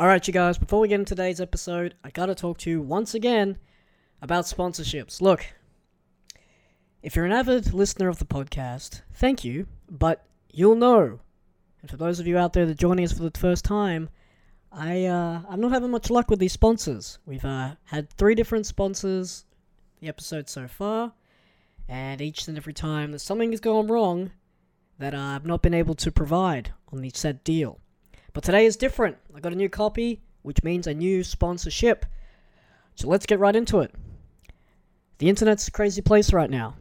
Alright, you guys, before we get into today's episode, I gotta talk to you once again about sponsorships. Look, if you're an avid listener of the podcast, thank you, but you'll know. And for those of you out there that are joining us for the first time, I uh, I'm not having much luck with these sponsors. We've uh, had three different sponsors the episode so far, and each and every time that something has gone wrong that I've not been able to provide on the said deal. But today is different. I got a new copy, which means a new sponsorship. So let's get right into it. The internet's a crazy place right now.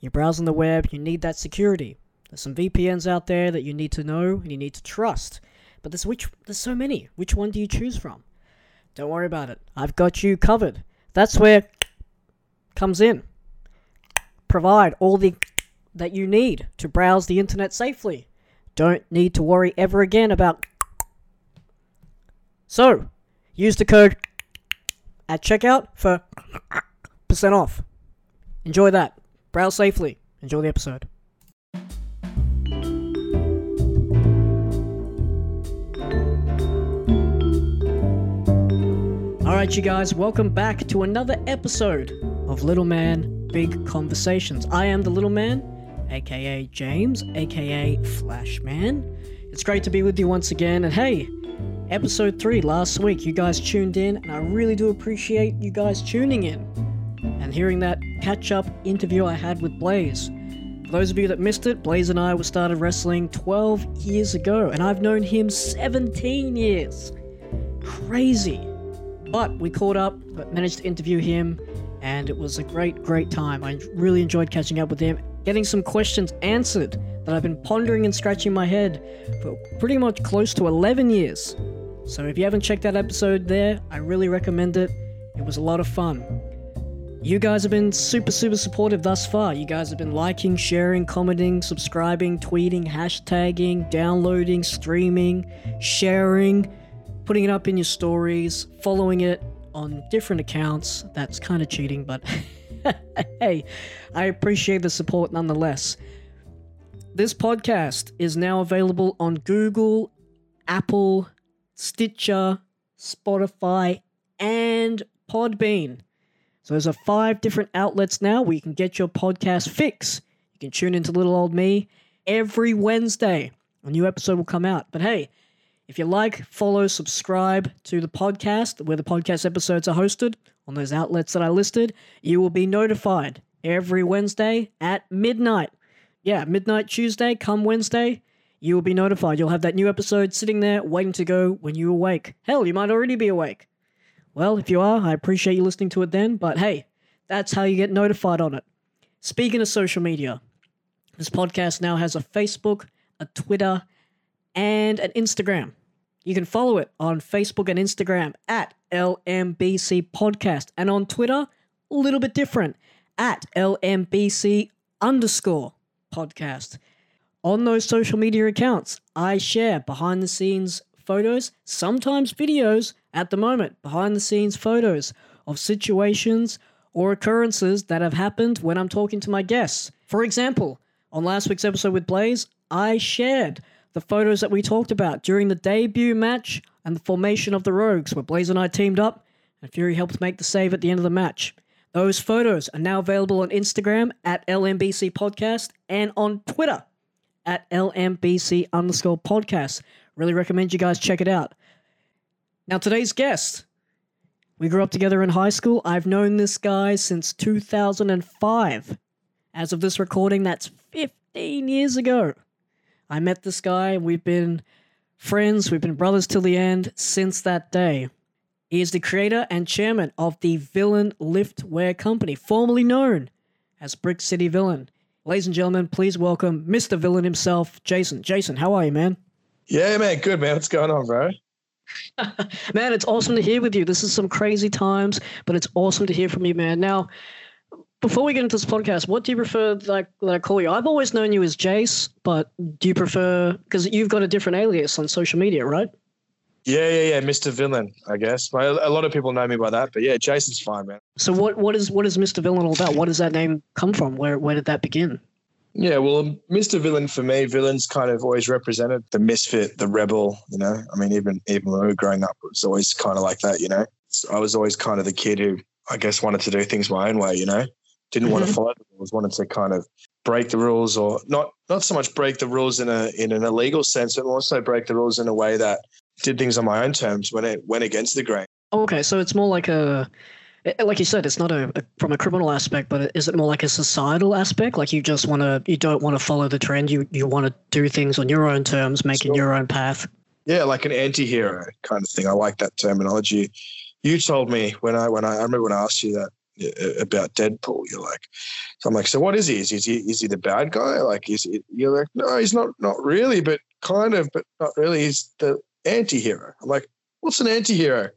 You're browsing the web, you need that security. There's some VPNs out there that you need to know and you need to trust. But there's which there's so many. Which one do you choose from? Don't worry about it. I've got you covered. That's where comes in. Provide all the that you need to browse the internet safely. Don't need to worry ever again about so, use the code at checkout for percent off. Enjoy that. Browse safely. Enjoy the episode. Alright, you guys, welcome back to another episode of Little Man Big Conversations. I am the Little Man, aka James, aka Flashman. It's great to be with you once again, and hey, episode 3 last week, you guys tuned in, and I really do appreciate you guys tuning in and hearing that catch up interview I had with Blaze. For those of you that missed it, Blaze and I started wrestling 12 years ago, and I've known him 17 years. Crazy. But we caught up, but managed to interview him, and it was a great, great time. I really enjoyed catching up with him, getting some questions answered that I've been pondering and scratching my head for pretty much close to 11 years. So if you haven't checked that episode there, I really recommend it. It was a lot of fun. You guys have been super, super supportive thus far. You guys have been liking, sharing, commenting, subscribing, tweeting, hashtagging, downloading, streaming, sharing putting it up in your stories, following it on different accounts. That's kind of cheating, but hey, I appreciate the support nonetheless. This podcast is now available on Google, Apple, Stitcher, Spotify, and Podbean. So there's a five different outlets now where you can get your podcast fix. You can tune into little old me every Wednesday. A new episode will come out. But hey, if you like, follow, subscribe to the podcast where the podcast episodes are hosted on those outlets that I listed, you will be notified every Wednesday at midnight. Yeah, midnight Tuesday, come Wednesday, you will be notified. You'll have that new episode sitting there waiting to go when you awake. Hell, you might already be awake. Well, if you are, I appreciate you listening to it then, but hey, that's how you get notified on it. Speaking of social media, this podcast now has a Facebook, a Twitter, and an Instagram. You can follow it on Facebook and Instagram at LMBC Podcast and on Twitter, a little bit different, at LMBC underscore podcast. On those social media accounts, I share behind the scenes photos, sometimes videos at the moment, behind the scenes photos of situations or occurrences that have happened when I'm talking to my guests. For example, on last week's episode with Blaze, I shared the photos that we talked about during the debut match and the formation of the Rogues, where Blaze and I teamed up, and Fury helped make the save at the end of the match. Those photos are now available on Instagram at LMBC Podcast and on Twitter at LMBC underscore podcast. Really recommend you guys check it out. Now, today's guest. We grew up together in high school. I've known this guy since 2005. As of this recording, that's 15 years ago. I met this guy. We've been friends. We've been brothers till the end since that day. He is the creator and chairman of the Villain Liftware Company, formerly known as Brick City Villain. Ladies and gentlemen, please welcome Mr. Villain himself, Jason. Jason, how are you, man? Yeah, man. Good, man. What's going on, bro? man, it's awesome to hear with you. This is some crazy times, but it's awesome to hear from you, man. Now, before we get into this podcast, what do you prefer like that I call you? I've always known you as Jace, but do you prefer because you've got a different alias on social media, right? Yeah, yeah, yeah, Mr. Villain, I guess. A lot of people know me by that, but yeah, Jason's fine, man. So what what is what is Mr. Villain all about? What does that name come from? Where where did that begin? Yeah, well, um, Mr. Villain for me, villains kind of always represented the misfit, the rebel. You know, I mean, even even when we were growing up, it was always kind of like that. You know, so I was always kind of the kid who I guess wanted to do things my own way. You know, didn't want to follow the rules, wanted to kind of break the rules, or not not so much break the rules in a in an illegal sense, but also break the rules in a way that did things on my own terms when it went against the grain. Okay, so it's more like a, like you said, it's not a, a from a criminal aspect, but is it more like a societal aspect? Like you just want to, you don't want to follow the trend. You you want to do things on your own terms, making Sure. your own path. Yeah, like an anti-hero kind of thing. I like that terminology. You told me when I when I, I remember when I asked you that uh, about Deadpool. You're like, so I'm like, so what is he? Is he is he, is he the bad guy? Like, is he, you're like, no, he's not not really, but kind of, but not really. He's the anti-hero. I'm like, what's an anti-hero?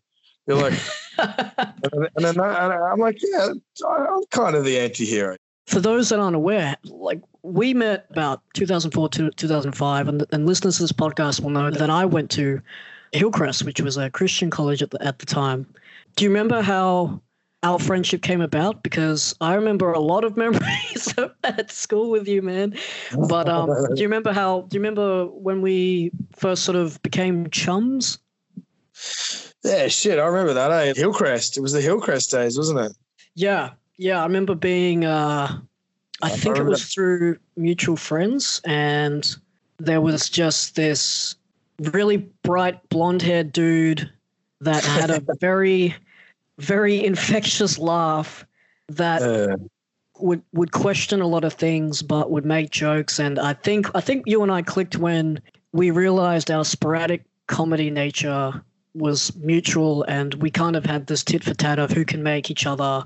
You're like, and then I, I'm like, yeah, I'm kind of the anti-hero. For those that aren't aware, like we met about 2004 to 2005, and, and listeners to this podcast will know that I went to Hillcrest, which was a Christian college at the, at the time. Do you remember how our friendship came about? Because I remember a lot of memories at school with you, man. But um, do you remember how? Do you remember when we first sort of became chums? yeah, shit, I remember that. Eh? Hillcrest. It was the Hillcrest days, wasn't it? Yeah, yeah. I remember being. Uh, I I think it was through mutual friends, and there was just this really bright blonde-haired dude that had a very, very infectious laugh that Uh, would would question a lot of things, but would make jokes. And I think I think you and I clicked when we realized our sporadic comedy nature was mutual, and we kind of had this tit for tat of who can make each other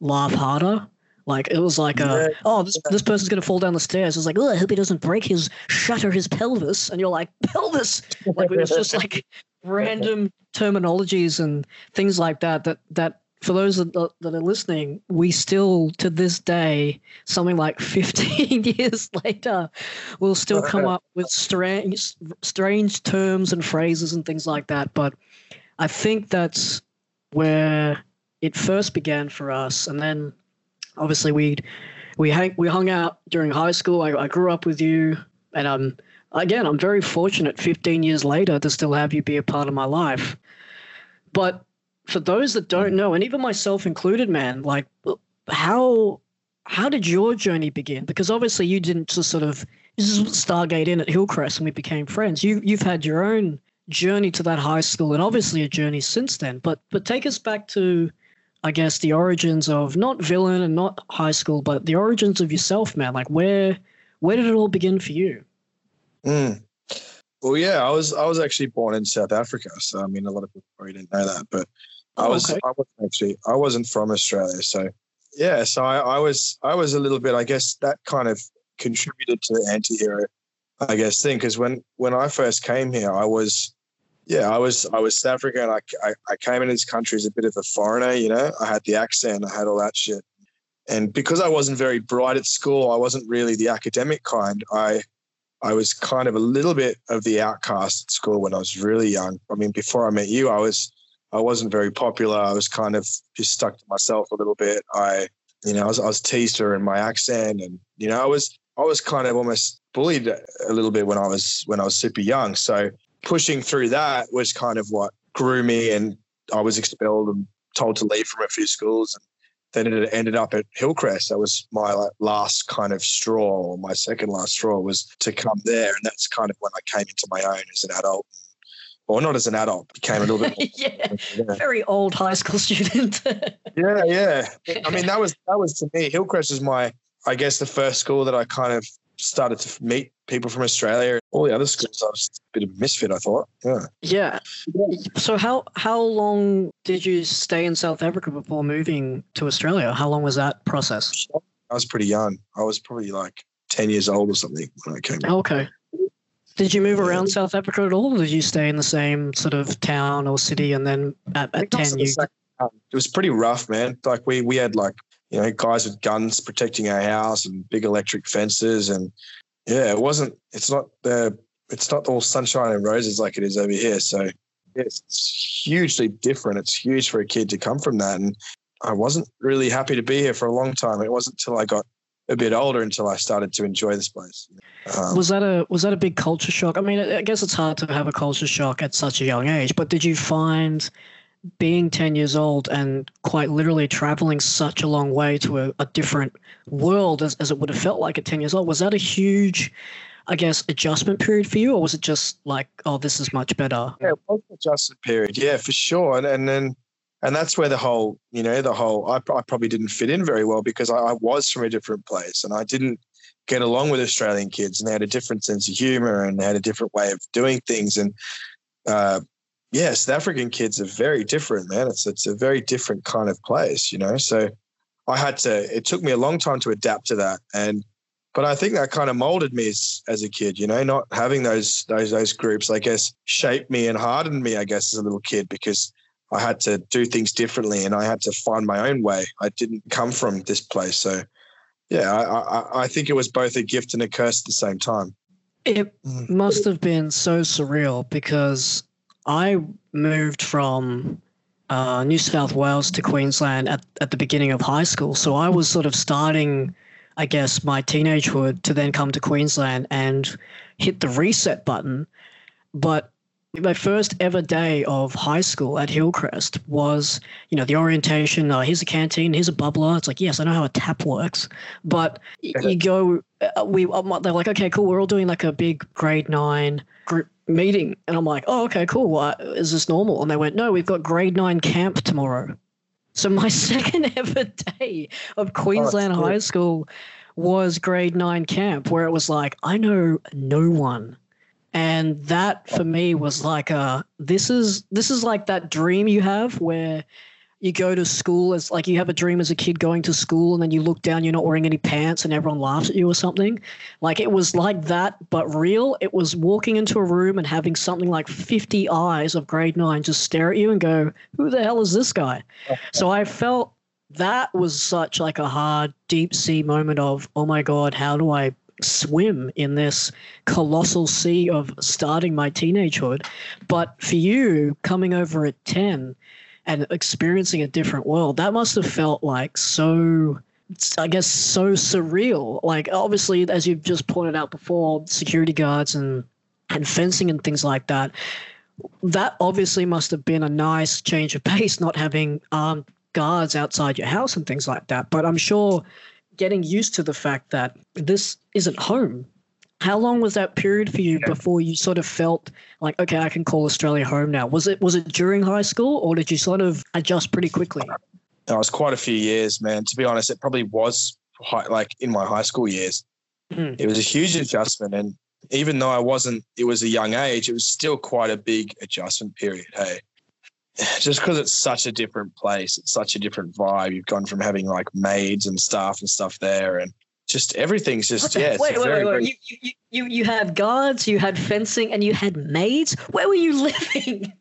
laugh harder. Like it was like a oh this this person's gonna fall down the stairs. It's like oh I hope he doesn't break his shatter his pelvis, and you're like pelvis. Like it was just like random terminologies and things like that. That that for those that, that are listening, we still to this day, something like 15 years later, will still come up with strange strange terms and phrases and things like that. But I think that's where it first began for us, and then obviously we we hang, we hung out during high school. I, I grew up with you, and um again I'm very fortunate 15 years later to still have you be a part of my life. But for those that don't know, and even myself included, man, like how how did your journey begin? Because obviously you didn't just sort of stargate in at Hillcrest and we became friends. You you've had your own journey to that high school and obviously a journey since then. But but take us back to I guess the origins of not villain and not high school, but the origins of yourself, man. Like where where did it all begin for you? Mm. Well, yeah, I was I was actually born in South Africa, so I mean, a lot of people probably didn't know that, but I Oh, was okay. I wasn't actually I wasn't from Australia, so yeah, so I, I was I was a little bit, I guess that kind of contributed to the anti-hero, I guess thing, because when when I first came here, I was yeah, I was I was South African. I, I I came into this country as a bit of a foreigner, you know. I had the accent, I had all that shit, and because I wasn't very bright at school, I wasn't really the academic kind. I I was kind of a little bit of the outcast at school when I was really young. I mean, before I met you, I was I wasn't very popular. I was kind of just stuck to myself a little bit. I, you know, I was, I was teased her in my accent, and you know, I was I was kind of almost bullied a little bit when I was when I was super young. So pushing through that was kind of what grew me, and I was expelled and told to leave from a few schools, and then it ended up at Hillcrest. That was my like, last kind of straw, or my second last straw was to come there, and that's kind of when I came into my own as an adult, or not as an adult, became a little bit. yeah. yeah. Very old high school student. Yeah, yeah. I mean, that was that was to me. Hillcrest was my, I guess, the first school that I kind of started to meet people from Australia. All the other schools, I was a bit of a misfit. I thought. Yeah. yeah. So how how long did you stay in South Africa before moving to Australia? How long was that process? I was pretty young. I was probably like ten years old or something when I came. Okay. Did you move around South Africa at all? Or did you stay in the same sort of town or city and then at, at think I was 10 in you the same town. It was pretty rough, man. Like we we had like you know guys with guns protecting our house and big electric fences, and yeah, it wasn't. It's not the. It's not all sunshine and roses like it is over here. So it's, hugely different. It's huge for a kid to come from that, and I wasn't really happy to be here for a long time. It wasn't until I got a bit older until I started to enjoy this place. Um, was that a was that a big culture shock? I mean, I guess it's hard to have a culture shock at such a young age, but did you find being 10 years old and quite literally traveling such a long way to a, a different world as, as it would have felt like at 10 years old was that a huge I guess, adjustment period for you, or was it just like, oh, this is much better? Yeah, it was an adjustment period. Yeah, for sure. And, and then, and that's where the whole, you know, the whole, I, I probably didn't fit in very well because I, I, was from a different place and I didn't get along with Australian kids and they had a different sense of humor and they had a different way of doing things. And, uh, yeah, South African kids are very different, man. It's, it's a very different kind of place, you know? So I had to, it took me a long time to adapt to that. And, but I think that kind of molded me as, as a kid, you know, not having those those those groups, I guess, shaped me and hardened me, I guess, as a little kid because I had to do things differently and I had to find my own way. I didn't come from this place. So yeah, I, I, I think it was both a gift and a curse at the same time. It mm. must have been so surreal because I moved from uh, New South Wales to Queensland at, at the beginning of high school. So I was sort of starting I guess, my teenagehood to then come to Queensland and hit the reset button. But my first ever day of high school at Hillcrest was, you know, the orientation. Uh, here's a canteen. Here's a bubbler. It's like, yes, I know how a tap works, but you go. Uh, we um, they're like, okay, cool. We're all doing like a big grade nine group meeting, and I'm like, oh, okay, cool. Uh, is this normal? And they went, no, we've got grade nine camp tomorrow. So my second ever day of Queensland oh, High School was grade nine camp, where it was like, I know no one. And that for me was like a this is this is like that dream you have where you go to school as like you have a dream as a kid going to school and then you look down you're not wearing any pants and everyone laughs at you or something. Like it was like that but real. It was walking into a room and having something like 50 eyes of grade 9 just stare at you and go who the hell is this guy? So i felt that was such like a hard deep sea moment of oh my god how do i swim in this colossal sea of starting my teenagehood? But for you coming over at 10 and experiencing a different world. That must have felt like so I guess so surreal. Like obviously, as you've just pointed out before, security guards and and fencing and things like that. That obviously must have been a nice change of pace, not having armed guards outside your house and things like that. But I'm sure getting used to the fact that this isn't home how long was that period for you before you sort of felt like, okay, I can call Australia home now? Was it was it during high school, or did you sort of adjust pretty quickly? It was quite a few years, man. To be honest, it probably was high, like in my high school years. Mm. It was a huge adjustment, and even though I wasn't, it was a young age. It was still quite a big adjustment period. Hey, just because it's such a different place, it's such a different vibe. You've gone from having like maids and staff and stuff there, and just everything's just yeah. Wait, wait, wait, wait. You, you, you, you had guards, you had fencing, and you had maids. Where were you living?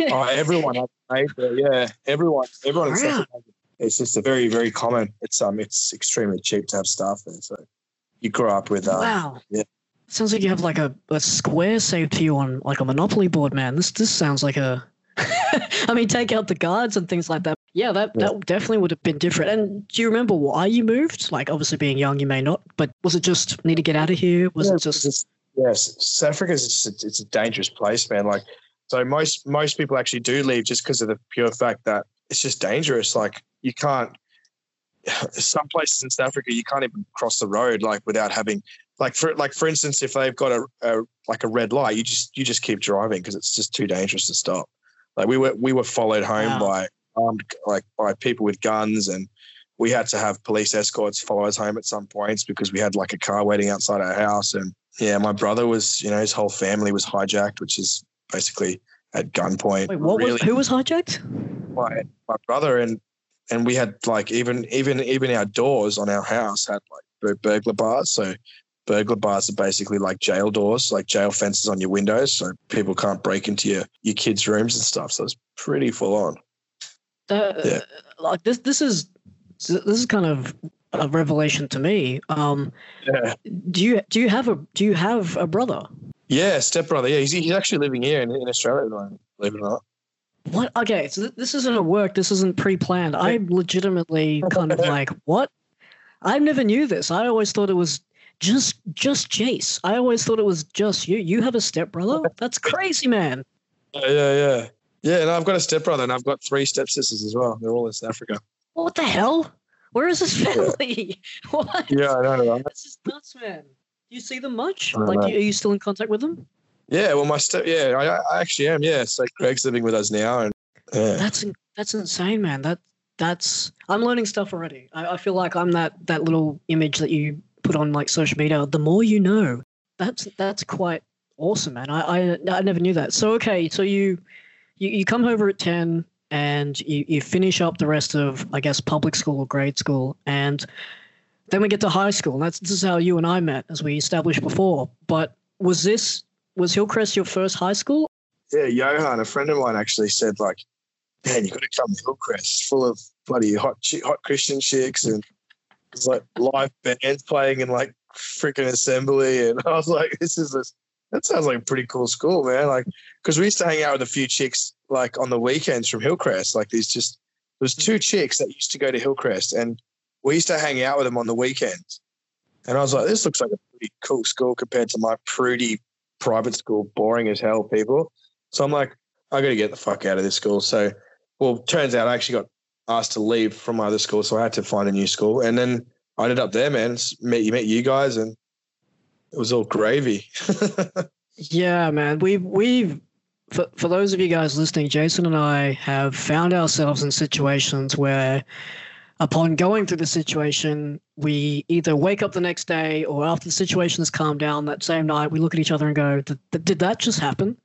oh, everyone had maid there. Yeah, everyone, everyone. Wow. It's just a very, very common. It's um, it's extremely cheap to have staff there. So you grow up with. Uh, wow. Yeah. Sounds like you have like a, a square saved to you on like a Monopoly board, man. This this sounds like a. I mean, take out the guards and things like that. Yeah, that, yeah. that definitely would have been different. And do you remember why you moved? Like, obviously, being young, you may not, but was it just need to get out of here? Was yeah, it just. Yes, South Africa is it's a dangerous place, man. Like, so most most people actually do leave just because of the pure fact that it's just dangerous. Like, you can't. Some places in South Africa, you can't even cross the road like without having like for like for instance, if they've got a, a like a red light, you just you just keep driving because it's just too dangerous to stop. Like we were we were followed home wow. by armed like by people with guns and we had to have police escorts follow us home at some points because we had like a car waiting outside our house and yeah my brother was you know his whole family was hijacked which is basically at gunpoint Wait, what really, was, who was hijacked my, my brother and and we had like even even even our doors on our house had like burglar bars so burglar bars are basically like jail doors, like jail fences on your windows, so people can't break into your your kids' rooms and stuff. So it's pretty full on. Uh, yeah. Like this, this is this is kind of a revelation to me. Um, yeah. Do you do you have a do you have a brother? Yeah, stepbrother. Yeah, he's, he's actually living here in, in Australia, believe it or not. What? Okay, so th- this isn't a work. This isn't pre-planned. I'm legitimately kind of like, what? I never knew this. I always thought it was just just Jace. I always thought it was just you. You have a stepbrother? That's crazy, man. Yeah, yeah, yeah. Yeah, and I've got a stepbrother and I've got three stepsisters as well. They're all in South Africa. What the hell? Where is this family? what? Yeah, I know. Right? This is nuts, man. Do you see them much? Like, know. are you still in contact with them? Yeah, well, my step. Yeah, I, I actually am. Yeah, so Greg's living with us now, and yeah, That's that's insane, man. That that's I'm learning stuff already. I, I feel like I'm that that little image that you put on like social media. The more you know, that's that's quite awesome, man. I I, I never knew that. So okay, so you you, you come over at ten and you, you finish up the rest of I guess public school or grade school, and then we get to high school. And that's this is how you and I met, as we established before. But was this was Hillcrest your first high school? yeah. Johan, a friend of mine, actually said like, "Man, you've got to come to Hillcrest, full of bloody hot, hot Christian chicks, and it's like live bands playing in like freaking assembly." And I was like, "This is a, that sounds like a pretty cool school, man." Like, because we used to hang out with a few chicks like on the weekends from Hillcrest. Like, these just there's two mm. chicks that used to go to Hillcrest, and we used to hang out with them on the weekends. And I was like, "This looks like a pretty cool school compared to my prudy private school, boring as hell people." So I'm like, I got to get the fuck out of this school. So, well, turns out I actually got asked to leave from my other school, so I had to find a new school, and then I ended up there, man. Met you, met you guys, and it was all gravy. Yeah, man. We've we've for for those of you guys listening, Jason and I have found ourselves in situations where upon going through the situation, we either wake up the next day or after the situation has calmed down that same night, we look at each other and go, "Did, did that just happen?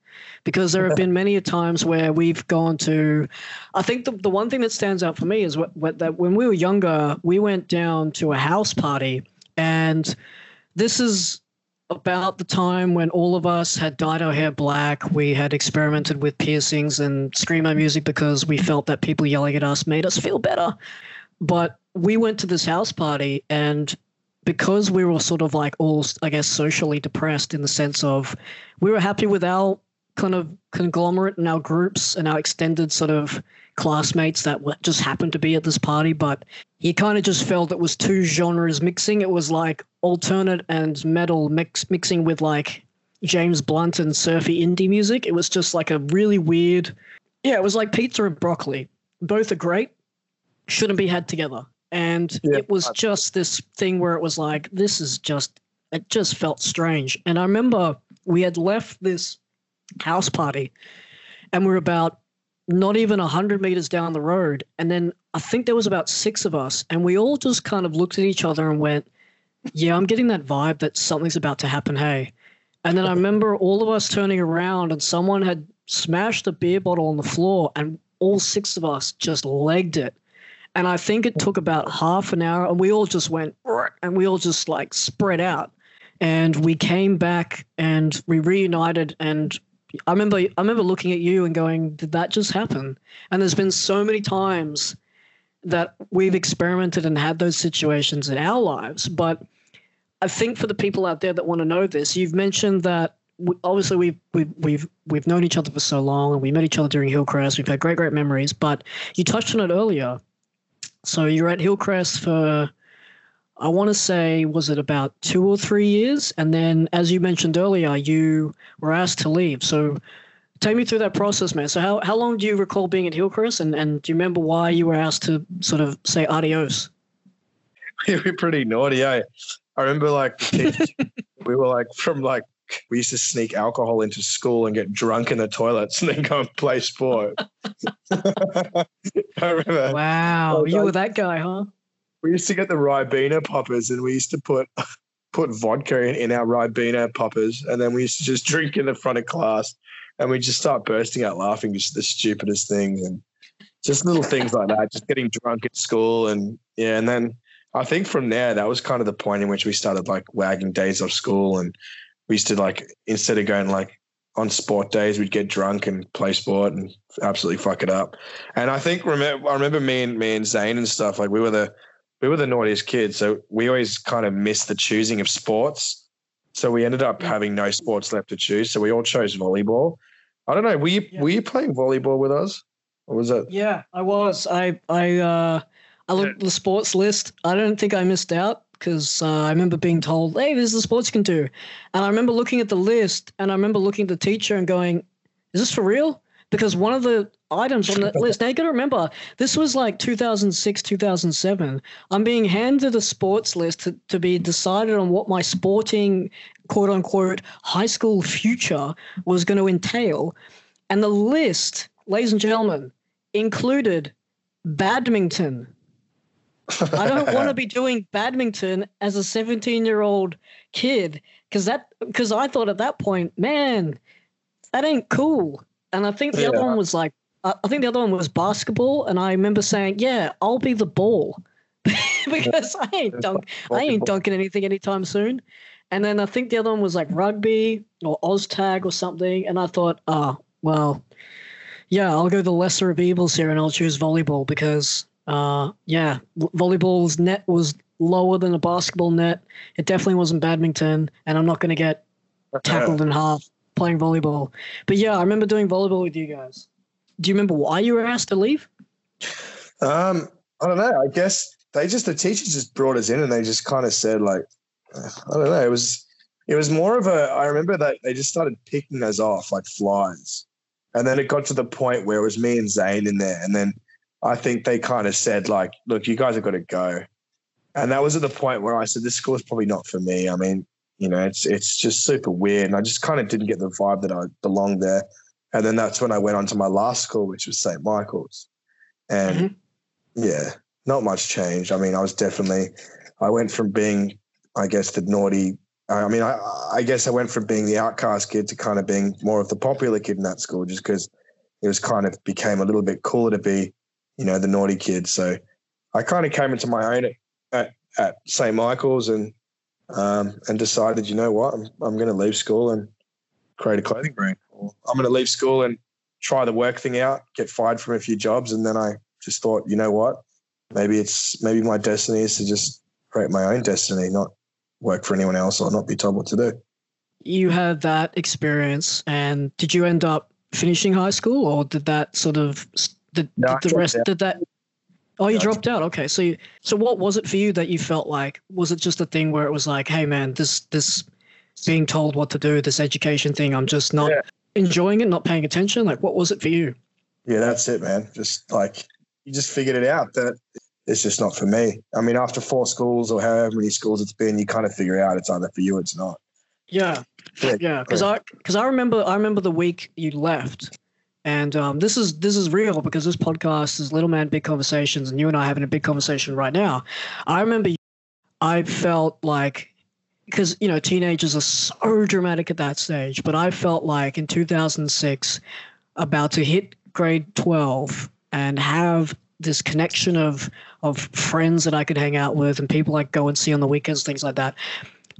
Because there have been many a times where we've gone to, I think the, the one thing that stands out for me is what, what, that when we were younger, we went down to a house party and this is about the time when all of us had dyed our hair black. We had experimented with piercings and screamo music because we felt that people yelling at us made us feel better. But we went to this house party, and because we were sort of like all, I guess, socially depressed in the sense of we were happy with our kind of conglomerate and our groups and our extended sort of classmates that were- just happened to be at this party, but he kind of just felt it was two genres mixing. It was like alternate and metal mix mixing with like James Blunt and surfy indie music. It was just like a really weird. Yeah, it was like pizza and broccoli. Both are great, shouldn't be had together. And Yeah. it was just this thing where it was like, this is just, it just felt strange. And I remember we had left this house party and we're about not even 100 meters down the road. And then I think there was about six of us, and we all just kind of looked at each other and went, Yeah, I'm getting that vibe that something's about to happen. Hey. And then I remember all of us turning around, and someone had smashed a beer bottle on the floor, and all six of us just legged it. And I think it took about half an hour, and we all just went, and we all just like spread out. And we came back and we reunited and I remember I remember looking at you and going, "Did that just happen?" And there's been so many times that we've experimented and had those situations in our lives. But I think for the people out there that want to know this, you've mentioned that obviously we've we've we've we've known each other for so long, and we met each other during Hillcrest. We've had great great memories. But you touched on it earlier. So you're at Hillcrest for. I want to say, was it about two or three years? And then, as you mentioned earlier, you were asked to leave. So take me through that process, man. So how, how long do you recall being at Hillcrest and, and do you remember why you were asked to sort of say adios? we were pretty naughty, eh? I remember like we were like from like we used to sneak alcohol into school and get drunk in the toilets and then go and play sport. I remember Wow, Oh, you God. were that guy, huh? We used to get the Ribena poppers and we used to put put vodka in, in our Ribena poppers and then we used to just drink in the front of class and we just start bursting out laughing just the stupidest things and just little things like that, just getting drunk at school and yeah, and then I think from there that was kind of the point in which we started like wagging days off school and we used to like instead of going like on sport days we'd get drunk and play sport and absolutely fuck it up. And I think remember I remember me and me and Zane and stuff like we were the we were the naughtiest kids, so we always kind of missed the choosing of sports. So we ended up having no sports left to choose. So we all chose volleyball. I don't know. Were you Yeah. were you playing volleyball with us, or was it? Yeah, I was. I I uh I looked at the sports list. I don't think I missed out because uh, I remember being told, "Hey, this is the sports you can do," and I remember looking at the list, and I remember looking at the teacher and going, "Is this for real?" Because one of the items on that list. Now you got to remember, this was like 2006, 2007. I'm being handed a sports list to, to be decided on what my sporting, quote unquote, high school future was going to entail, and the list, ladies and gentlemen, included badminton. I don't want to be doing badminton as a 17 year old kid because that because I thought at that point, man, that ain't cool. And I think the yeah. other one was like, I think the other one was basketball, and I remember saying, "Yeah, I'll be the ball," because I ain't dunk, I ain't dunking anything anytime soon. And then I think the other one was like rugby or OzTag or something, and I thought, oh, well, yeah, I'll go the lesser of evils here, and I'll choose volleyball because uh, yeah, volleyball's net was lower than a basketball net. It definitely wasn't badminton, and I'm not going to get tackled in half playing volleyball. But yeah, I remember doing volleyball with you guys. Do you remember why you were asked to leave? Um, I don't know. I guess they just the teachers just brought us in and they just kind of said like, I don't know. It was it was more of a. I remember that they just started picking us off like flies, and then it got to the point where it was me and Zane in there, and then I think they kind of said like, "Look, you guys have got to go," and that was at the point where I said, "This school is probably not for me." I mean, you know, it's it's just super weird, and I just kind of didn't get the vibe that I belonged there. And then that's when I went on to my last school, which was St. Michael's, and mm-hmm. yeah, not much changed. I mean, I was definitely, I went from being, I guess, the naughty. I mean, I, I guess I went from being the outcast kid to kind of being more of the popular kid in that school, just because it was kind of became a little bit cooler to be you know, the naughty kid. So I kind of came into my own at, at, at St. Michael's and um, and decided, you know what, I'm, I'm going to leave school and create a clothing brand. Or I'm going to leave school and try the work thing out, get fired from a few jobs, and then I just thought, you know what, maybe it's maybe my destiny is to just create my own destiny, not work for anyone else or not be told what to do. You had that experience, and did you end up finishing high school, or did that sort of did, no, did the rest out. did that? Oh, you dropped out. Okay, so you, so what was it for you that you felt like? Was it just a thing where it was like, hey man, this this being told what to do, this education thing, I'm just not yeah. enjoying it, not paying attention. Like, what was it for you? Yeah, that's it, man. Just like you just figured it out that it's just not for me. I mean, after four schools or however many schools it's been, you kind of figure out it's either for you or it's not. Yeah, yeah. Because I because I remember I remember the week you left and um, this is this is real because this podcast is Little Man Big Conversations, and you and I are having a big conversation right now. I remember I felt like because you know teenagers are so dramatic at that stage, but I felt like in 2006, about to hit grade 12 and have this connection of of friends that I could hang out with and people I go and see on the weekends, things like that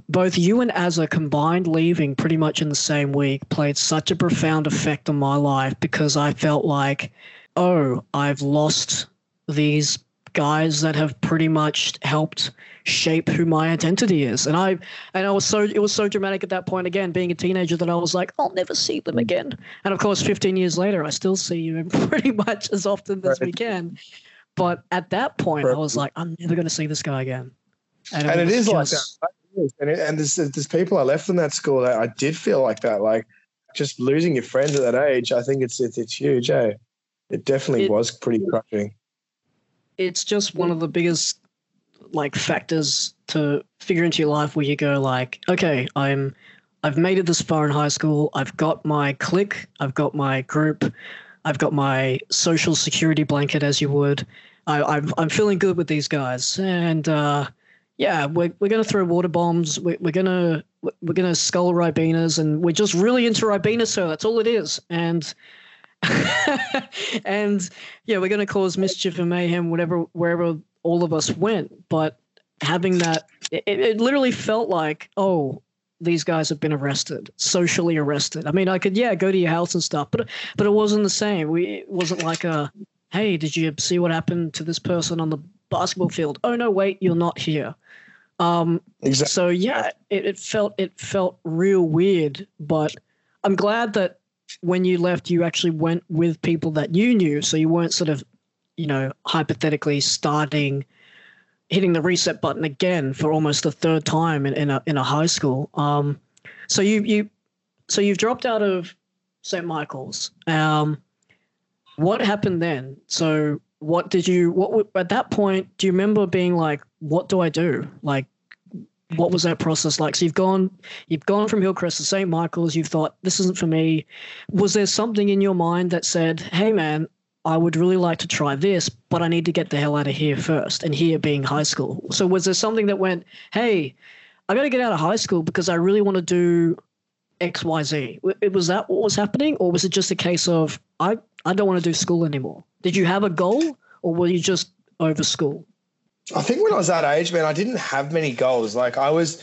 both you and Azza combined leaving pretty much in the same week played such a profound effect on my life because I felt like, oh, I've lost these guys that have pretty much helped shape who my identity is. And I and I was so it was so dramatic at that point again, being a teenager that I was like, I'll never see them mm. again. And of course, 15 years later, I still see you and pretty much as often as we can. But at that point, I was like, I'm never going to see this guy again. And, it, and it is just, like that and, it, and there's, there's people I left in that school that I did feel like that. Like just losing your friends at that age, I think it's it's, it's huge. Eh? It definitely it, was pretty crushing. It's just one of the biggest like factors to figure into your life where you go like, okay, I'm I've made it this far in high school. I've got my clique. I've got my group. I've got my social security blanket, as you would. I, am I'm feeling good with these guys, and uh, yeah, we're, we're going to throw water bombs. We're, we're going to we're going to skull Ribenas, and we're just really into Ribena, so that's all it is. And and yeah, we're going to cause mischief and mayhem, whatever wherever all of us went. But having that, it, it literally felt like, oh, these guys have been arrested, socially arrested. I mean, I could yeah go to your house and stuff, but but it wasn't the same. We it wasn't like a hey, did you see what happened to this person on the basketball field? Oh no, wait, you're not here. Um, exactly. So yeah, it, it felt it felt real weird, but I'm glad that when you left, you actually went with people that you knew, so you weren't sort of you know, hypothetically starting hitting the reset button again for almost the third time in, in a in a high school. Um, so you you so you've dropped out of St. Michael's. Um, what happened then? So what did you what at that point? Do you remember being like, what do I do? Like, what was that process like? So you've gone you've gone from Hillcrest to St. Michael's. You've thought this isn't for me. Was there something in your mind that said, hey man, I would really like to try this, but I need to get the hell out of here first, and here being high school. So was there something that went, hey, I got to get out of high school because I really want to do X, Y, Z? Was that what was happening, or was it just a case of I I don't want to do school anymore? Did you have a goal, or were you just over school? I think when I was that age, man, I didn't have many goals. Like I was,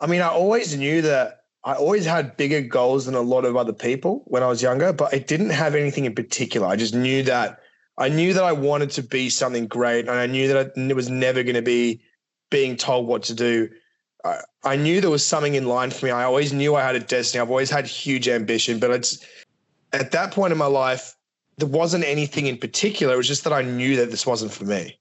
I mean, I always knew that I always had bigger goals than a lot of other people when I was younger, but I didn't have anything in particular. I just knew that I knew that I wanted to be something great, and I knew that it was never going to be being told what to do. I, knew there was something in line for me. I always knew I had a destiny. I've always had huge ambition, but it's at that point in my life, there wasn't anything in particular. It was just that I knew that this wasn't for me.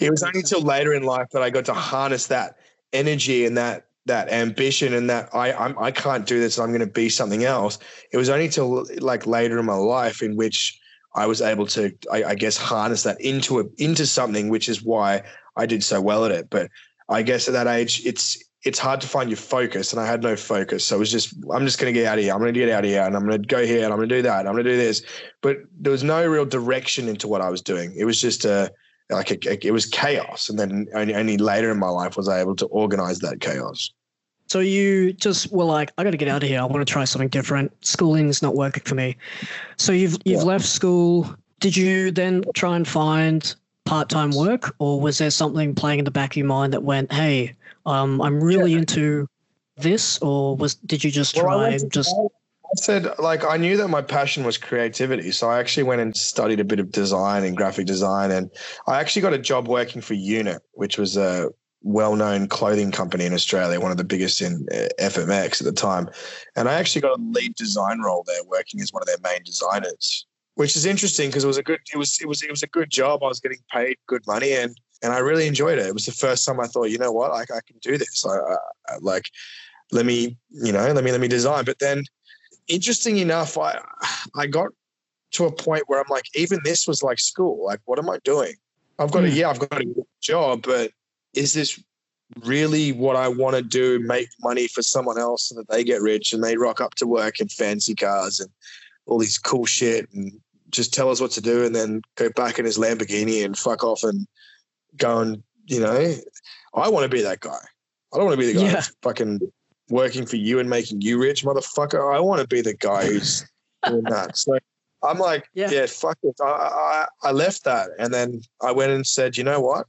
It was only until later in life that I got to harness that energy and that that ambition and that I I'm, I can't do this. I'm going to be something else. It was only till like later in my life in which I was able to, I, I guess, harness that into a, into something, which is why I did so well at it. But I guess at that age, it's it's hard to find your focus, and I had no focus. So it was just, I'm just going to get out of here. I'm going to get out of here, and I'm going to go here, and I'm going to do that. I'm going to do this. But there was no real direction into what I was doing. It was just a like a, it was chaos, and then only, only later in my life was I able to organize that chaos. So you just were like, I got to get out of here. I want to try something different. Schooling is not working for me. So you've you've yeah. left school. Did you then try and find part time work, or was there something playing in the back of your mind that went, "Hey, um, I'm really yeah. into this," or was did you just try well, and just? I said, like, I knew that my passion was creativity. So I actually went and studied a bit of design and graphic design. And I actually got a job working for Unit, which was a well-known clothing company in Australia, one of the biggest in uh, FMX at the time. And I actually got a lead design role there, working as one of their main designers, which is interesting because it was a good, it was, it was, it was a good job. I was getting paid good money, and and I really enjoyed it. It was the first time I thought, you know what, like I can do this. I, I like, let me, you know, let me let me design. But then, interesting enough, I I got to a point where I'm like, even this was like school. Like, what am I doing? I've got mm. a hmm. yeah, I've got a job, but is this really what I want to do? Make money for someone else so that they get rich and they rock up to work in fancy cars and all these cool shit and just tell us what to do and then go back in his Lamborghini and fuck off and go and, you know, I want to be that guy. I don't want to be the guy yeah. fucking working for you and making you rich, motherfucker. I want to be the guy who's doing that. So I'm like, yeah, yeah fuck it. I, I, I left that. And then I went and said, you know what?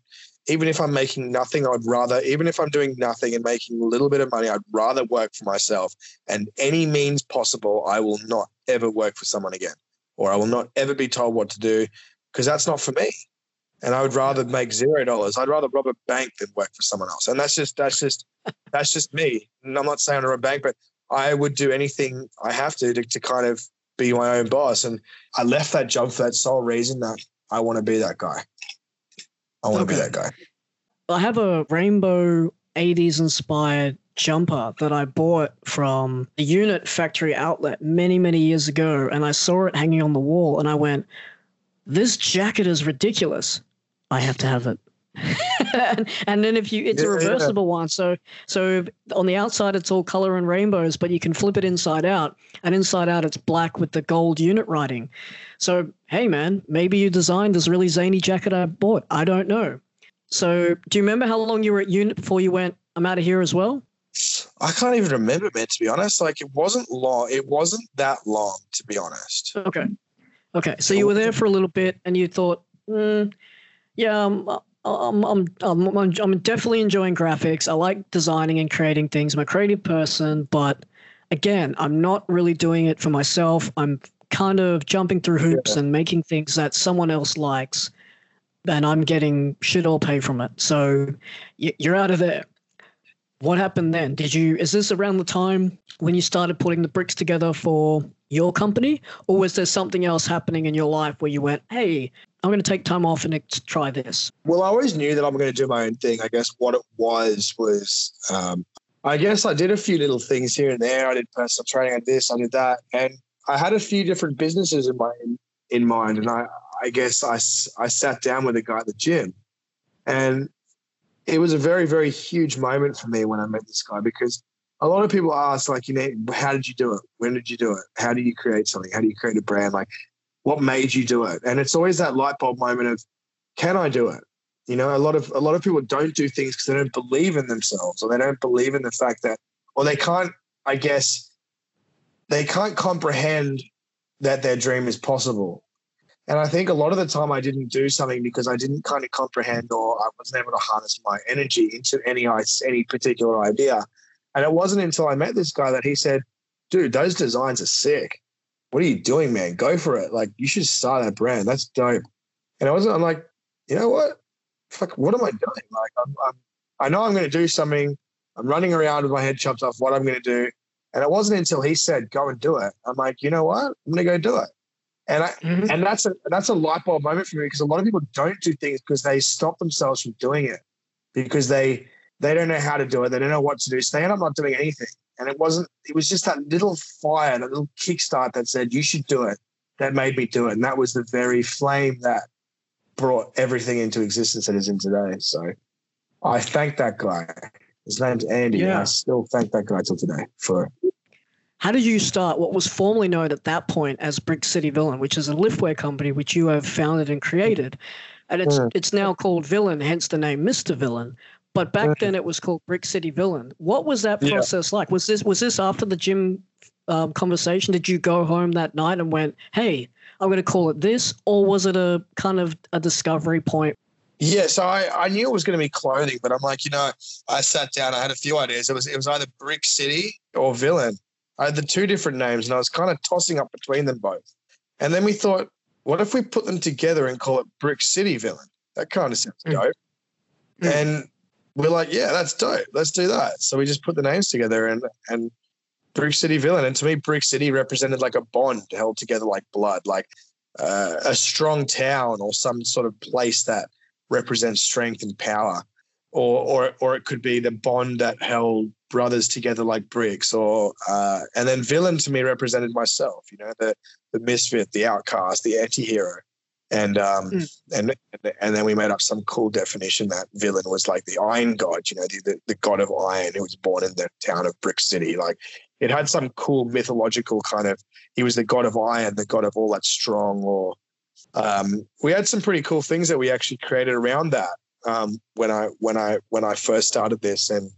even if I'm making nothing, I'd rather, even if I'm doing nothing and making a little bit of money, I'd rather work for myself. And any means possible, I will not ever work for someone again, or I will not ever be told what to do because that's not for me. And I would rather make zero dollars. I'd rather rob a bank than work for someone else. And that's just, that's just, that's just me. And I'm not saying I'm a bank, but I would do anything I have to, to to kind of be my own boss. And I left that job for that sole reason that I want to be that guy. I want to be that guy. I have a rainbow 80s inspired jumper that I bought from the unit factory outlet many, many years ago. And I saw it hanging on the wall and I went, this jacket is ridiculous. I have to have it. and, then if you it's yeah, a reversible yeah. one. So so on the outside it's all color and rainbows but you can flip it inside out and inside out it's black with the gold unit writing. So hey man maybe you designed this really zany jacket i bought. I don't know. So do you remember how long you were at unit before you went i'm out of here as well? I can't even remember man to be honest. Like it wasn't long it wasn't that long to be honest. Okay. Okay. So you were there for a little bit and you thought mm, yeah um, I'm, I'm, I'm, I'm definitely enjoying graphics. I like designing and creating things. I'm a creative person, but again, I'm not really doing it for myself. I'm kind of jumping through hoops yeah. and making things that someone else likes, and I'm getting shit all pay from it. So you're out of there. What happened then? Did you, is this around the time when you started putting the bricks together for your company? Or was there something else happening in your life where you went, hey, I'm going to take time off and try this? Well, I always knew that I'm going to do my own thing. I guess what it was was, um, I guess I did a few little things here and there. I did personal training, I did this, I did that, and I had a few different businesses in my in, in mind. And I, I guess I, I sat down with a guy at the gym, and it was a very, very huge moment for me when I met this guy because a lot of people ask, like, you know, how did you do it? When did you do it? How do you create something? How do you create a brand? Like, what made you do it? And it's always that light bulb moment of, can I do it? You know, a lot of a lot of people don't do things because they don't believe in themselves or they don't believe in the fact that, or they can't, I guess, they can't comprehend that their dream is possible. And I think a lot of the time I didn't do something because I didn't kind of comprehend or I wasn't able to harness my energy into any any particular idea. And it wasn't until I met this guy that he said, dude, those designs are sick. What are you doing, man? Go for it. Like you should start that brand. That's dope. And I wasn't, I'm like, you know what? Fuck, what am I doing? Like I'm, I'm I know I'm going to do something. I'm running around with my head chopped off what I'm going to do. And it wasn't until he said, go and do it. I'm like, you know what? I'm going to go do it. And I, mm-hmm. and that's a that's a light bulb moment for me because a lot of people don't do things because they stop themselves from doing it because they they don't know how to do it. They don't know what to do. So they end up not doing anything. And it wasn't, it was just that little fire, that little kickstart that said, you should do it. That made me do it. And that was the very flame that brought everything into existence that is in today. So I thank that guy. His name's Andy. Yeah. I still thank that guy till today for how did you start what was formerly known at that point as Brick City Villain, which is a liftwear company which you have founded and created? And it's mm. it's now called Villain, hence the name Mr. Villain. But back mm. then it was called Brick City Villain. What was that process yeah. like? Was this was this after the gym um, conversation? Did you go home that night and went, "Hey, I'm going to call it this," or was it a kind of a discovery point? Yeah, so I, I knew it was going to be clothing, but I'm like, you know, I sat down, I had a few ideas. It was it was either Brick City or Villain. I had the two different names and I was kind of tossing up between them both. And then we thought, what if we put them together and call it Brick City Villain? That kind of sounds mm. dope. Mm. And we're like, yeah, that's dope. Let's do that. So we just put the names together and and Brick City Villain. And to me, Brick City represented like a bond held together like blood, like uh, a strong town or some sort of place that represents strength and power. Or, or, or it could be the bond that held brothers together like bricks or uh, and then villain to me represented myself you know the the misfit the outcast the anti-hero. And um mm. and and then we made up some cool definition that villain was like the iron god you know the, the, the god of iron who was born in the town of brick city. Like it had some cool mythological kind of he was the god of iron the god of all that strong or um we had some pretty cool things that we actually created around that um when i when i when i first started this and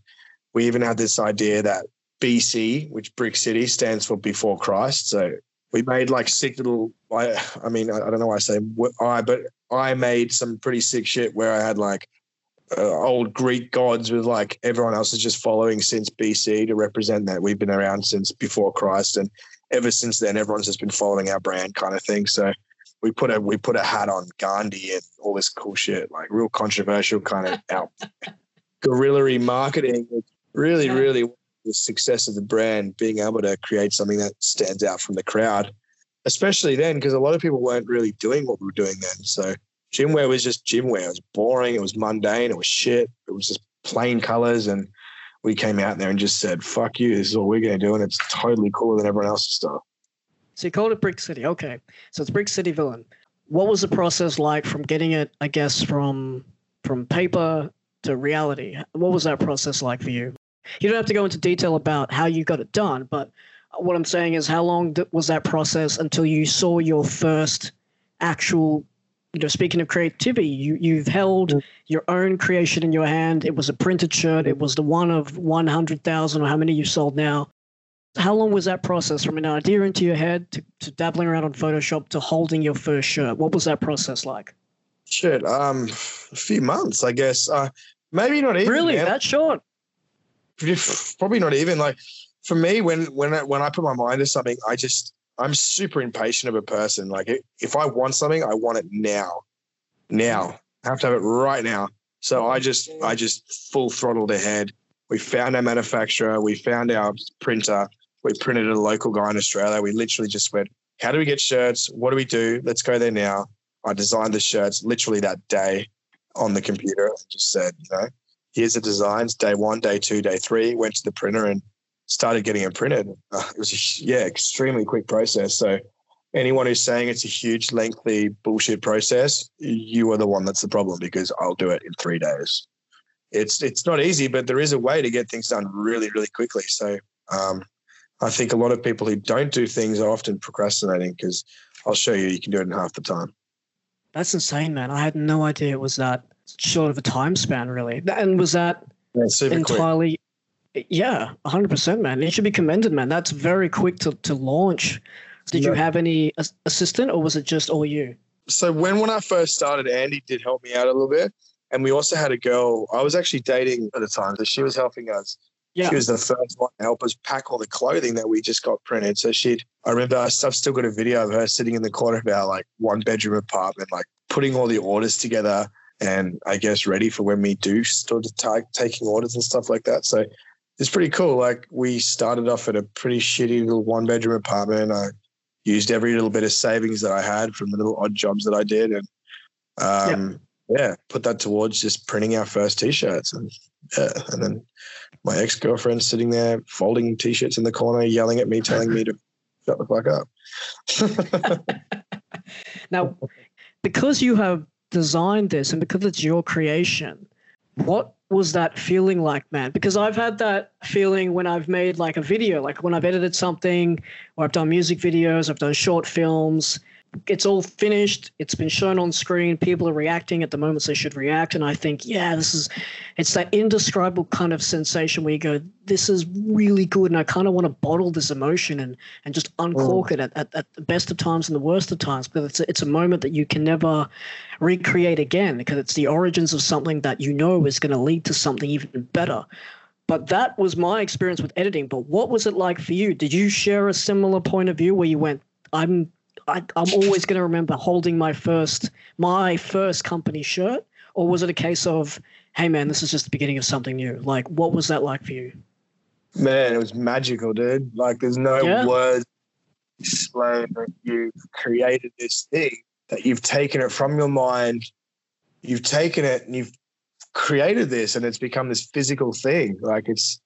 we even had this idea that BC, which Brick City stands for before Christ. So we made like sick little. I, I mean, I, don't know why I say I, but I made some pretty sick shit where I had like uh, old Greek gods with like everyone else is just following since BC to represent that we've been around since before Christ, and ever since then everyone's just been following our brand kind of thing. So we put a we put a hat on Gandhi and all this cool shit, like real controversial kind of out guerrilla marketing really, yeah. really the success of the brand, being able to create something that stands out from the crowd, especially then, because a lot of people weren't really doing what we were doing then. So gym wear was just gym wear. It was boring. It was mundane. It was shit. It was just plain colors. And we came out there and just said, fuck you. This is what we're going to do. And it's totally cooler than everyone else's stuff. So you called it Brick City. Okay. So it's Brick City Villain. What was the process like from getting it, I guess, from from paper to reality? What was that process like for you? You don't have to go into detail about how you got it done, but what I'm saying is, how long was that process until you saw your first actual? You know, speaking of creativity, you you've held mm. your own creation in your hand. It was a printed shirt. It was the one of one hundred thousand, or how many you sold now. How long was that process from an idea into your head to, to dabbling around on Photoshop to holding your first shirt? What was that process like? Shit, um, a few months, I guess. Uh, maybe not even. Really, man. that short? probably not even like for me when when I, when I put my mind to something, I just I'm super impatient of a person. Like if I want something, I want it now, now. I have to have it right now. So I just I just full throttled ahead, We found our manufacturer, we found our printer, we printed a local guy in Australia. We literally just went, how do we get shirts? What do we do? Let's go there now. I designed the shirts literally that day on the computer. I just said, you know, here's the designs. Day one, day two, day three. Went to the printer and started getting them printed. Uh, it was a, yeah, extremely quick process. So anyone who's saying it's a huge, lengthy bullshit process, you are the one that's the problem because I'll do it in three days. It's it's not easy, but there is a way to get things done really, really quickly. So um, I think a lot of people who don't do things are often procrastinating because I'll show you, you can do it in half the time. That's insane, man. I had no idea it was that short of a time span, really. And was that Yeah, super quick. entirely? Yeah, 100%, man. It should be commended, man. That's very quick to, to launch. Did you have any assistant or was it just all you? so when when I first started, Andy did help me out a little bit, and we also had a girl I was actually dating at the time, so she was helping us. Yeah. She was the first one to help us pack all the clothing that we just got printed. So she'd, I remember I've still got a video of her sitting in the corner of our like one bedroom apartment, like putting all the orders together and I guess ready for when we do start ta- taking orders and stuff like that. So it's pretty cool. Like we started off at a pretty shitty little one bedroom apartment. I used every little bit of savings that I had from the little odd jobs that I did. And um, yeah, put that towards just printing our first t-shirts and yeah, and then my ex-girlfriend sitting there folding t-shirts in the corner, yelling at me, telling me to shut the fuck up. Now, because you have designed this and because it's your creation, what was that feeling like, man? Because I've had that feeling when I've made like a video, like when I've edited something or I've done music videos, I've done short films. It's all finished. It's been shown on screen. People are reacting at the moments they should react. And I think, yeah, this is, it's that indescribable kind of sensation where you go, this is really good. And I kind of want to bottle this emotion and, and just uncork mm. it at, at, at the best of times and the worst of times. Because it's a, it's a moment that you can never recreate again because it's the origins of something that you know is going to lead to something even better. But that was my experience with editing. But what was it like for you? Did you share a similar point of view where you went, I'm I, I'm always going to remember holding my first my first company shirt, or was it a case of, hey man, this is just the beginning of something new? Like, what was that like for you? Man, it was magical, dude. Like there's no Yeah. words to explain that you've created this thing, that you've taken it from your mind, you've taken it and you've created this and it's become this physical thing. Like it's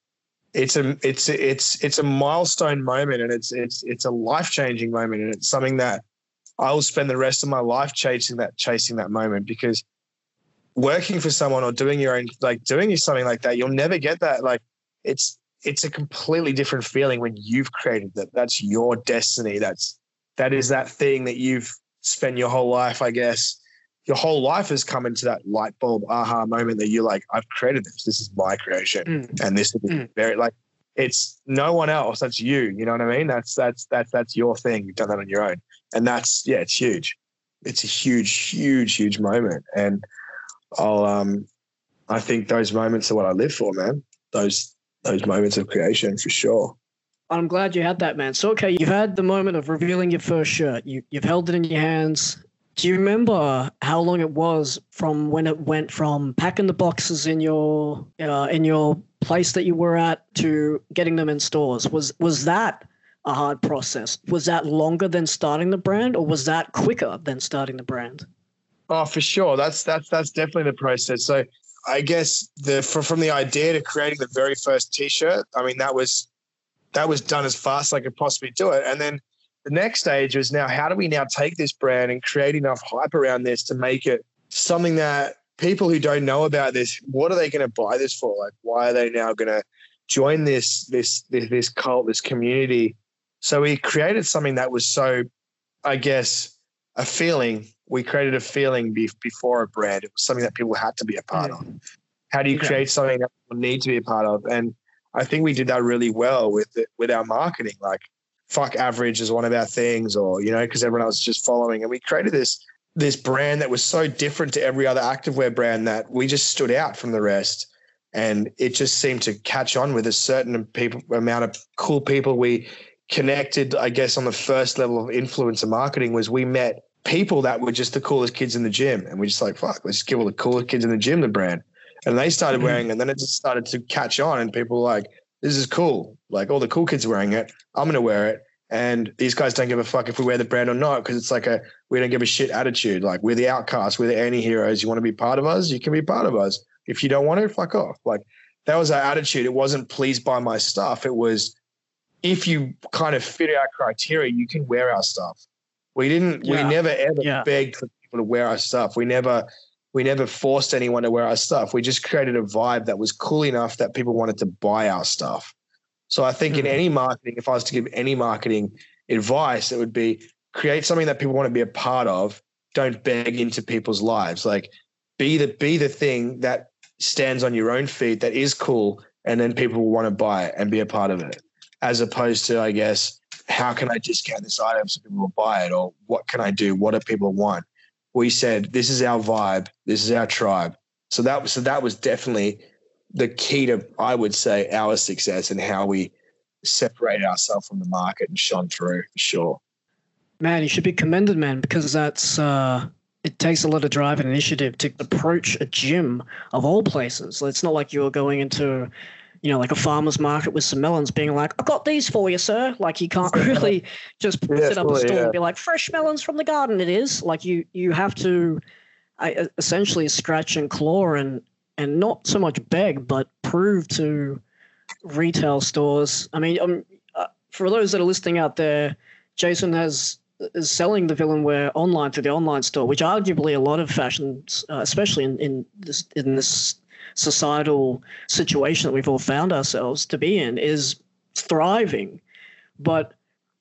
it's a it's it's it's a milestone moment and it's it's it's a life-changing moment and it's something that I will spend the rest of my life chasing that chasing that moment because working for someone or doing your own like doing something like that, you'll never get that. Like it's it's a completely different feeling when you've created that. That's your destiny. That's that is that thing that you've spent your whole life, I guess. Your whole life has come into that light bulb aha moment that you're like, I've created this. This is my creation. Mm. And this is Mm. very like it's no one else. That's you. You know what I mean? That's that's that's that's your thing. You've done that on your own. And that's yeah, it's huge. It's a huge, huge, huge moment. And I'll um I think those moments are what I live for, man. Those those moments of creation for sure. I'm glad you had that, man. So, okay, you've had the moment of revealing your first shirt. You, you've held it in your hands. Do you remember how long it was from when it went from packing the boxes in your uh, in your place that you were at to getting them in stores? Was was that a hard process? Was that longer than starting the brand, or was that quicker than starting the brand? Oh, for sure. That's that's that's definitely the process. So I guess the from, from the idea to creating the very first T-shirt, I mean that was that was done as fast as I could possibly do it. And then the next stage was now how do we now take this brand and create enough hype around this to make it something that people who don't know about this, what are they going to buy this for? Like, why are they now going to join this this this this cult, this community? So we created something that was so, I guess, a feeling. We created a feeling be- before a brand. It was something that people had to be a part of. How do you Okay. create something that people need to be a part of? And I think we did that really well with it, with our marketing. Like, fuck average is one of our things, or you know, because everyone else is just following. And we created this this brand that was so different to every other activewear brand that we just stood out from the rest. And it just seemed to catch on with a certain people amount of cool people we connected. I guess on the first level of influencer marketing was we met people that were just the coolest kids in the gym, and we just like fuck, let's give all the coolest kids in the gym the brand. and they started Mhm. wearing, and then it just started to catch on, and people were like, "This is cool!" Like all the cool kids are wearing it. I'm gonna wear it, and these guys don't give a fuck if we wear the brand or not because it's like a we don't give a shit attitude. Like we're the outcasts, we're the anti-heroes. You want to be part of us, you can be part of us. If you don't want to, fuck off. Like that was our attitude. It wasn't pleased by my stuff. It was if you kind of fit our criteria, you can wear our stuff. We didn't. Yeah. We never ever Yeah. begged for people to wear our stuff. We never. We never forced anyone to wear our stuff. We just created a vibe that was cool enough that people wanted to buy our stuff. So I think in Mhm. any marketing, if I was to give any marketing advice, it would be create something that people want to be a part of. Don't beg into people's lives. Like be the be the thing that stands on your own feet that is cool, and then people will want to buy it and be a part of it. As opposed to, I guess, how can I discount this item so people will buy it, or what can I do? What do people want? We said this is our vibe, this is our tribe. So that was so that was definitely the key to, I would say, our success and how we separated ourselves from the market and shone through for sure. Man, you should be commended, man, because that's uh it takes a lot of drive and initiative to approach a gym of all places. It's not like you're going into, you know, like a farmer's market with some melons, being like, "I got these for you, sir." Like you can't really just Yeah, set up a store yeah. and be like, "Fresh melons from the garden." It is like you you have to, I, essentially scratch and claw and and not so much beg, but prove to retail stores. I mean, um, uh, for those that are listening out there, Jason has is selling the villainware online through the online store, which arguably a lot of fashions, uh, especially in, in this in this societal situation that we've all found ourselves to be in, is thriving. But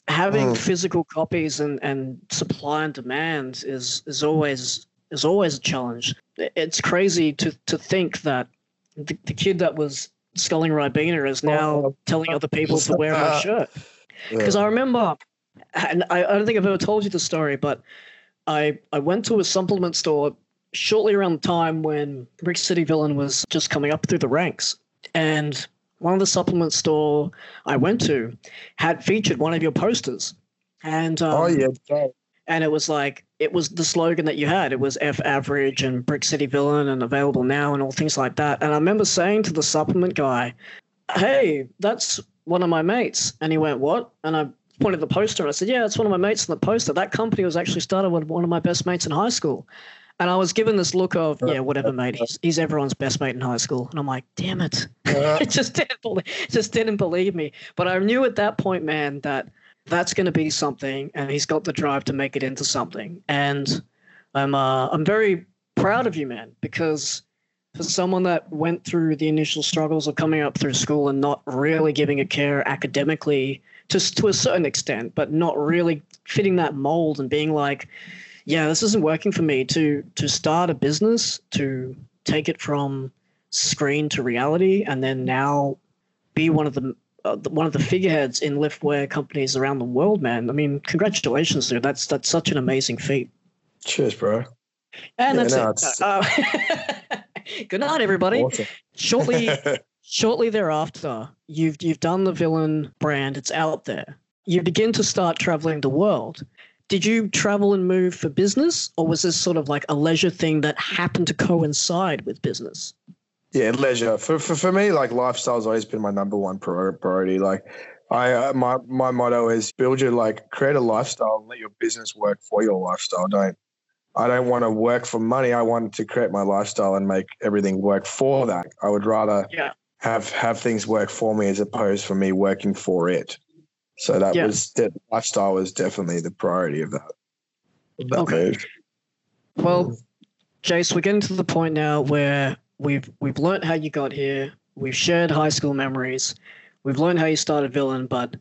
having Mm. physical copies and, and supply and demand is is always is always a challenge. It's crazy to to think that the, the kid that was sculling Ribena is now Oh. telling other people to wear my shirt. Because I remember, and I, I don't think I've ever told you the story, but I I went to a supplement store shortly around the time when Brick City Villain was just coming up through the ranks, and one of the supplement store I went to had featured one of your posters, and um, oh yeah, and it was like it was the slogan that you had. It was F average and Brick City Villain and available now and all things like that. And I remember saying to the supplement guy, "Hey, that's one of my mates." And he went, "What?" And I pointed the poster and I said, "Yeah, it's one of my mates on the poster. That company was actually started with one of my best mates in high school." And I was given this look of, "Yeah, whatever, mate. He's, he's everyone's best mate in high school." And I'm like, "Damn it." It just didn't believe, just didn't believe me. But I knew at that point, man, that that's going to be something, and he's got the drive to make it into something. And I'm uh, I'm very proud of you, man, because for someone that went through the initial struggles of coming up through school and not really giving a care academically, just to a certain extent, but not really fitting that mold and being like, yeah, this isn't working for me. To to start a business, to take it from screen to reality, and then now be one of the uh, the- one of the figureheads in liftwear companies around the world, man. I mean, congratulations, dude. That's that's such an amazing feat. cheers, bro. And Yeah, that's no, it. Uh, good night, everybody. Awesome. Shortly, shortly thereafter, you've you've done the villain brand. It's out there. You begin to start traveling the world. Did you travel and move for business, or was this sort of like a leisure thing that happened to coincide with business? Yeah, leisure for for, for me. Like lifestyle's always been my number one priority. Like I, uh, my my motto is build your like create a lifestyle and let your business work for your lifestyle. Don't I don't want to work for money. I want to create my lifestyle and make everything work for that. I would rather Yeah. have have things work for me as opposed for me working for it. So that Yeah. was that lifestyle was definitely the priority of that. of that Okay. move. Well, Jace, we're getting to the point now where we've we've learned how you got here. We've shared high school memories. We've learned how you started villain, but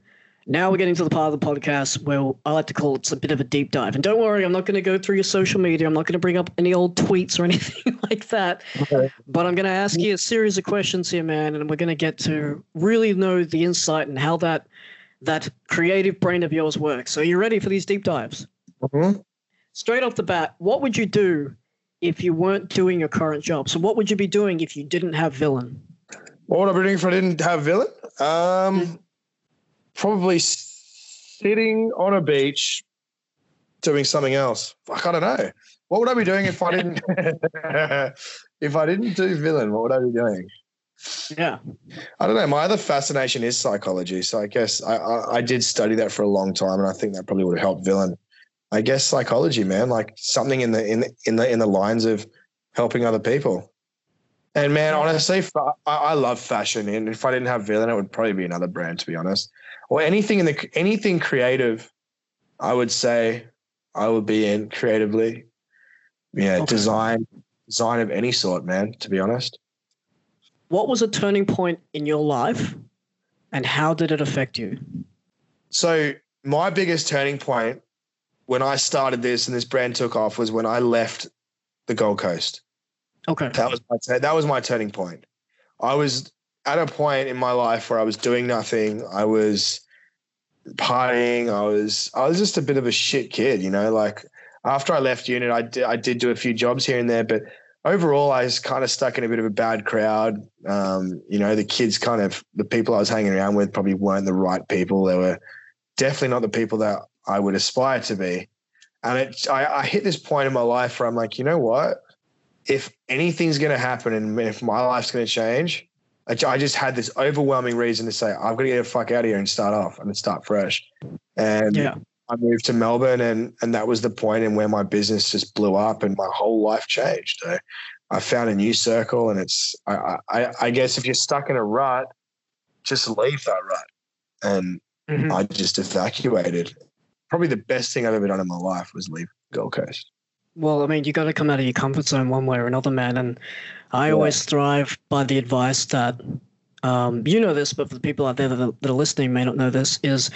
now we're getting to the part of the podcast where I like to call it a bit of a deep dive. And don't worry, I'm not going to go through your social media. I'm not going to bring up any old tweets or anything like that. Okay. But I'm going to ask you a series of questions here, man, and we're going to get to really know the insight and how that that creative brain of yours works. So, you ready for these deep dives? Mhm. straight off the bat, what would you do if you weren't doing your current job? So, what would you be doing if you didn't have villain? What would I be doing if I didn't have villain? Um, probably sitting on a beach doing something else. Fuck, I don't know. What would I be doing if I didn't if I didn't do villain? What would I be doing? Yeah. I don't know. My other fascination is psychology, so I guess I, I, I did study that for a long time, and I think that probably would have helped villain. I guess psychology, man, like something in the in the, in the in the lines of helping other people. And man, honestly, I, I love fashion, and if I didn't have villain, it would probably be another brand, to be honest, or anything in the anything creative. I would say I would be in creatively. Yeah, okay. design, design of any sort, man. To be honest. What was a turning point in your life, and how did it affect you? So my biggest turning point when I started this and this brand took off was when I left the Gold Coast. Okay. That was my that was my turning point. I was at a point in my life where I was doing nothing. I was partying. I was I was just a bit of a shit kid, you know. Like after I left unit, I did I did do a few jobs here and there, but overall, I was kind of stuck in a bit of a bad crowd. Um, you know, the kids kind of the people I was hanging around with probably weren't the right people. They were definitely not the people that I would aspire to be. And it, I, I hit this point in my life where I'm like, you know what? If anything's going to happen and if my life's going to change, I, just had this overwhelming reason to say, I've got to get the fuck out of here and start off and start fresh. And yeah. I moved to Melbourne, and and that was the point in where my business just blew up and my whole life changed. I, I found a new circle, and it's I, I, I guess if you're stuck in a rut, just leave that rut. And mm-hmm. I just evacuated. Probably the best thing I've ever done in my life was leave Gold Coast. Well, I mean, you got to come out of your comfort zone one way or another, man. And I yeah. always thrive by the advice that um, you know this, but for the people out there that are, that are listening may not know this, is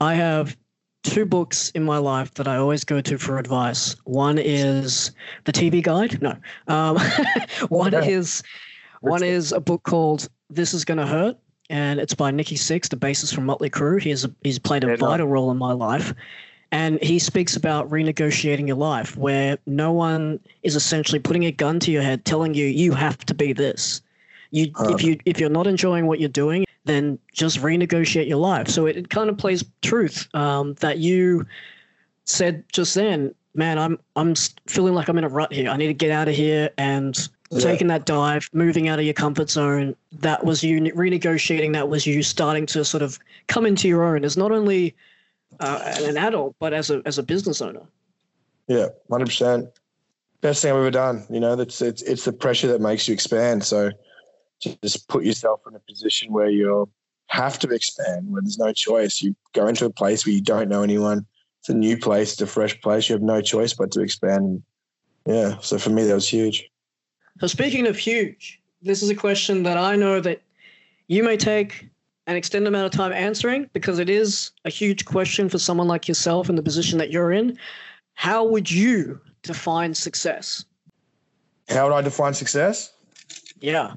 I have two books in my life that I always go to for advice. One is the TV Guide. No, um, one is one is a book called "This Is Gonna Hurt," and it's by Nikki Sixx, the bassist from Motley Crue. He's a, he's played a vital role in my life. And he speaks about renegotiating your life, where no one is essentially putting a gun to your head, telling you you have to be this. You, if you if you're not enjoying what you're doing, then just renegotiate your life. So it, it kind of plays truth um, that you said just then. Man, I'm I'm feeling like I'm in a rut here. I need to get out of here and yeah. taking that dive, moving out of your comfort zone. That was you renegotiating. That was you starting to sort of come into your own as not only uh, an adult but as a as a business owner. Yeah, hundred percent. Best thing I've ever done. You know, that's it's it's the pressure that makes you expand. So just put yourself in a position where you have to expand, where there's no choice. You go into a place where you don't know anyone. It's a new place, it's a fresh place. You have no choice but to expand. Yeah. So for me, that was huge. So speaking of huge, this is a question that I know that you may take an extended amount of time answering because it is a huge question for someone like yourself in the position that you're in. How would you define success? How would I define success? Yeah.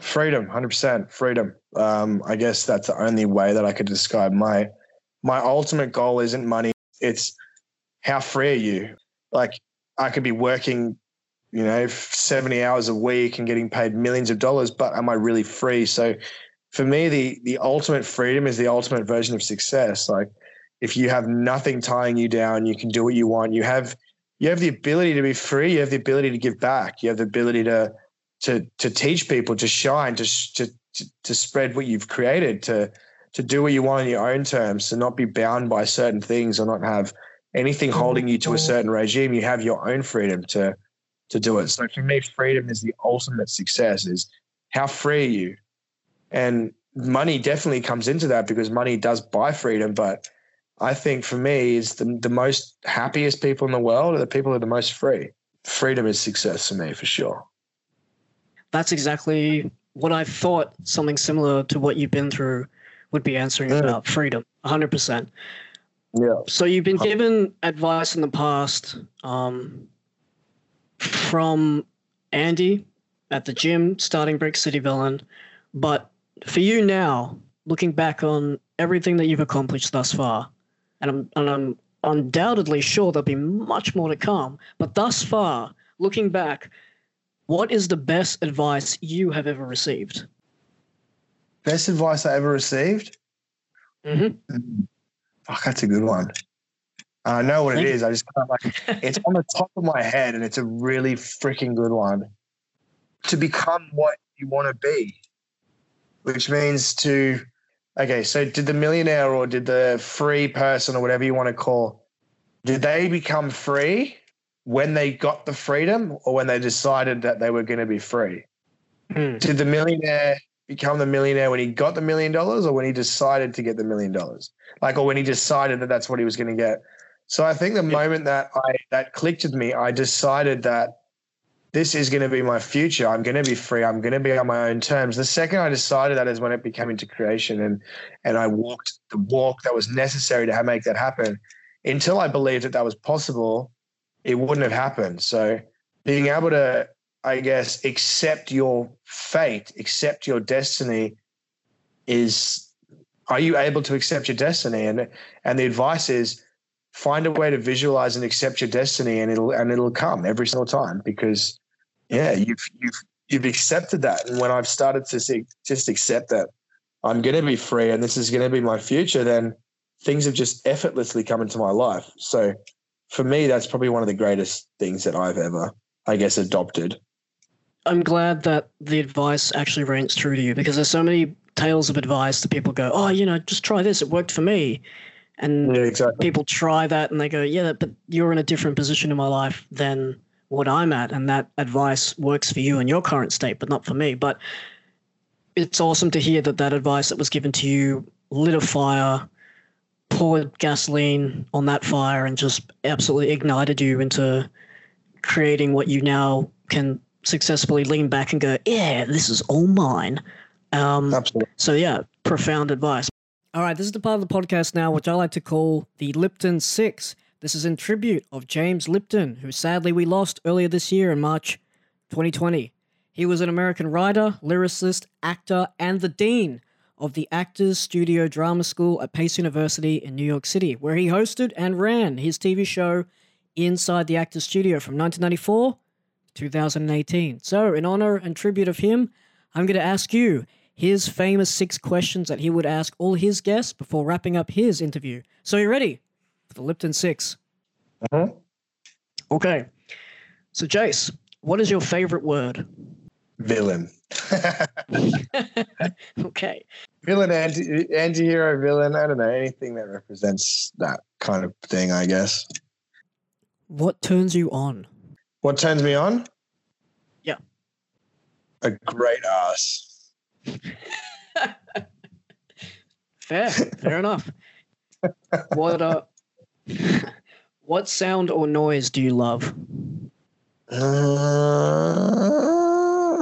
Freedom, hundred percent freedom. Um, I guess that's the only way that I could describe my my ultimate goal. Isn't money? It's how free are you? Like I could be working, you know, seventy hours a week and getting paid millions of dollars, but am I really free? So, for me, the the ultimate freedom is the ultimate version of success. Like if you have nothing tying you down, you can do what you want. You have you have the ability to be free. You have the ability to give back. You have the ability to to to teach people to shine to to to spread what you've created to to do what you want on your own terms to not be bound by certain things or not have anything mm-hmm. holding you to a mm-hmm. certain regime. You have your own freedom to to do it. So for me freedom is the ultimate success is how free are you? And money definitely comes into that because money does buy freedom but i think for me is the, the most happiest people in the world are the people who are the most free. Freedom is success for me for sure that's exactly what I thought something similar to what you've been through would be answering yeah. about freedom, 100%. Yeah. So you've been given advice in the past um, from Andy at the gym, starting Brick City Villain. But for you now, looking back on everything that you've accomplished thus far, and I'm, and I'm undoubtedly sure there'll be much more to come, but thus far, looking back, what is the best advice you have ever received? Best advice I ever received? Mm-hmm. Fuck, that's a good one. I know what Thank it you. I just can't like it's on the top of my head and it's a really freaking good one. To become what you want to be. Which means to okay, so did the millionaire or did the free person or whatever you want to call, did they become free when they got the freedom or when they decided that they were going to be free? Hmm. Did the millionaire become the millionaire when he got the million dollars or when he decided to get the million dollars? Like, or when he decided that that's what he was going to get? So I think the moment that I that clicked with me, I decided that this is going to be my future. I'm going to be free. I'm going to be on my own terms. The second I decided that is when it became into creation, and and I walked the walk that was necessary to make that happen. Until I believed that that was possible, it wouldn't have happened. So being able to, I guess, accept your fate, accept your destiny, is are you able to accept your destiny? And and the advice is find a way to visualize and accept your destiny and it'll and it'll come every single time because yeah you've you've you've accepted that and when i've started to see, just accept that i'm going to be free and this is going to be my future then things have just effortlessly come into my life so for me that's probably one of the greatest things that i've ever i guess adopted I'm glad that the advice actually rings true to you because there's so many tales of advice that people go, oh, you know, just try this. It worked for me. And yeah exactly people try that and they go, yeah, but you're in a different position in my life than what I'm at. And that advice works for you in your current state, but not for me. But it's awesome to hear that that advice that was given to you lit a fire, poured gasoline on that fire, and just absolutely ignited you into creating what you now can successfully lean back and go, yeah, this is all mine. Um, absolutely so yeah, profound advice. All right, this is the part of the podcast now which I like to call the Lipton Six. This is in tribute of James Lipton, who sadly we lost earlier this year in March 2020. He was an American writer, lyricist, actor, and the dean of the Actors Studio Drama School at Pace University in New York City, where he hosted and ran his TV show Inside the Actors Studio from 1994 to 2018. So, in honor and tribute of him, I'm going to ask you his famous six questions that he would ask all his guests before wrapping up his interview. So, you ready for the Lipton 6 Mhm. Okay. So, Jace, what is your favorite word? villain Okay. villain anti anti-hero villain i don't know anything that represents that kind of thing i guess What turns you on? What turns me on? Yeah. A great ass. Fair. Fair enough. What uh what sound or noise do you love? Uh,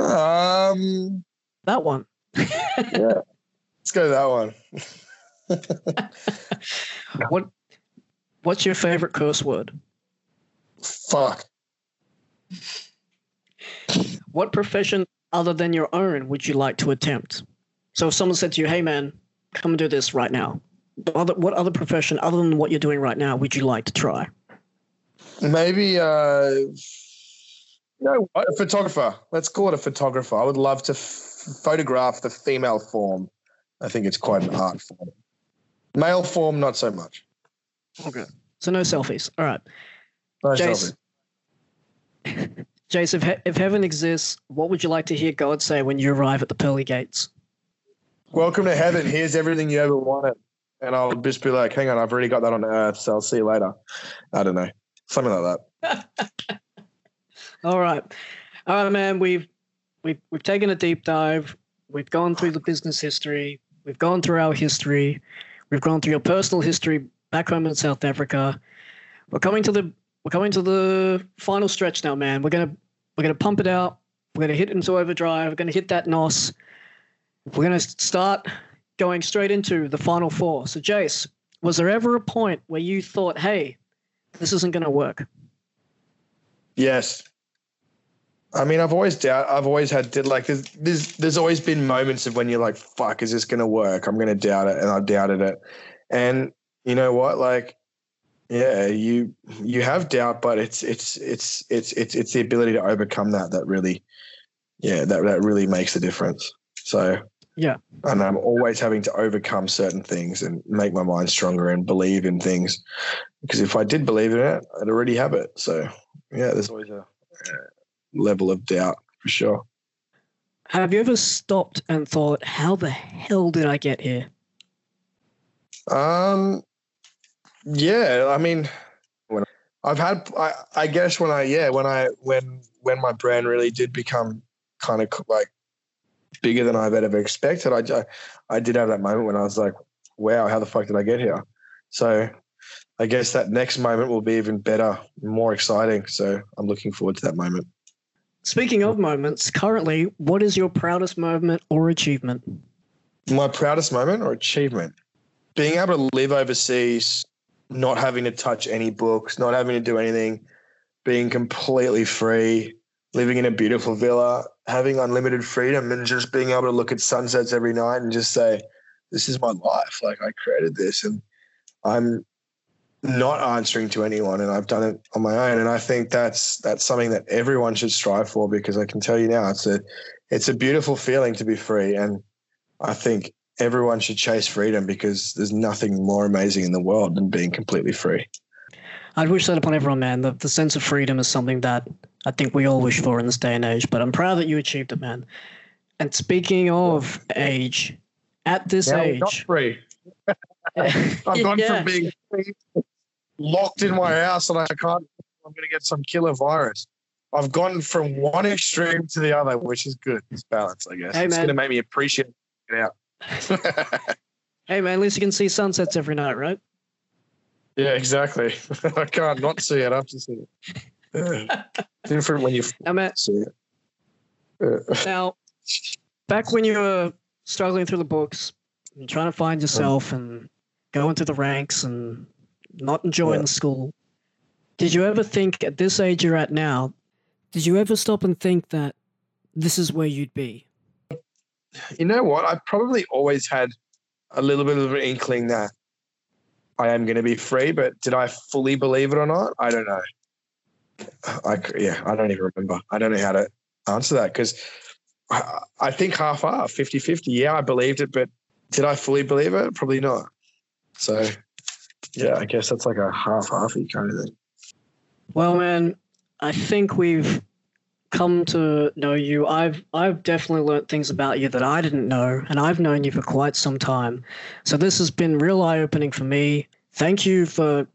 um, That one. yeah. Let's go that one. What what's your favorite curse word? Fuck. What profession other than your own would you like to attempt? So if someone said to you, "Hey man, come and do this right now." What other, what other profession other than what you're doing right now would you like to try? Maybe uh you know what? A photographer. Let's call it a photographer. I would love to f- photograph the female form. I think it's quite an art form. Male form, not so much. Okay. So no selfies. All right. No Jace. selfie. Jace, if, he- if heaven exists, what would you like to hear God say when you arrive at the pearly gates? Welcome to heaven. Here's everything you ever wanted. And I'll just be like, hang on, I've already got that on earth, so I'll see you later. I don't know. Something like that. All right. All right, man. We've we've we've taken a deep dive. We've gone through the business history. We've gone through our history. We've gone through your personal history back home in South Africa. We're coming to the we're coming to the final stretch now, man. We're gonna we're gonna pump it out. We're gonna hit into overdrive. We're gonna hit that nos. We're gonna start going straight into the final four. So, Jace, was there ever a point where you thought, "Hey, this isn't gonna work"? Yes. I mean, I've always doubt. I've always had did like there's, there's there's always been moments of when you're like, "Fuck, is this gonna work?" I'm gonna doubt it, and I doubted it. And you know what? Like, yeah, you you have doubt, but it's it's it's it's it's it's the ability to overcome that that really, yeah, that that really makes a difference. So Yeah. And I'm always having to overcome certain things and make my mind stronger and believe in things. Because if I did believe in it, I'd already have it. So, yeah, there's always a level of doubt for sure. Have you ever stopped and thought, how the hell did I get here? Um, yeah, I mean, when I've had, I, I guess when I, yeah, when I, when, when my brand really did become kind of like bigger than I've ever expected, I, I, I did have that moment when I was like, wow, how the fuck did I get here? So I guess that next moment will be even better, more exciting. So I'm looking forward to that moment. Speaking of moments, currently, what is your proudest moment or achievement? My proudest moment or achievement? Being able to live overseas, not having to touch any books, not having to do anything, being completely free, living in a beautiful villa, having unlimited freedom, and just being able to look at sunsets every night and just say, This is my life. Like, I created this and I'm not answering to anyone and I've done it on my own and I think that's that's something that everyone should strive for because I can tell you now it's a it's a beautiful feeling to be free and I think everyone should chase freedom because there's nothing more amazing in the world than being completely free. I'd wish that upon everyone, man. The, the sense of freedom is something that I think we all wish for in this day and age, but I'm proud that you achieved it, man. And speaking of age, at this now age, not free. I've gone Yeah. from being free, locked in my mm-hmm. house and I can't. I'm going to get some killer virus. I've gone from one extreme to the other, which is good. It's balance, I guess. Hey, it's man. going to make me appreciate it out. hey man, at least you can see sunsets every night, right? yeah, exactly. I can't not see it. I have to see it. Yeah. Different when you Now, see it. Yeah. now, back when you were struggling through the books and trying to find mm. yourself and going through the ranks and not enjoying Yeah. the school, did you ever think at this age you're at now, did you ever stop and think that this is where you'd be? you know what? I probably always had a little bit of an inkling that I am going to be free, but did I fully believe it or not? I don't know. I yeah, I don't even remember. I don't know how to answer that because I, I think half half, 50 50. Yeah, I believed it, but did I fully believe it? Probably not. So yeah, I guess that's like a half halfy kind of thing. Well, man, I think we've come to know you. I've I've definitely learnt things about you that I didn't know, and I've known you for quite some time. So this has been real eye opening for me. Thank you for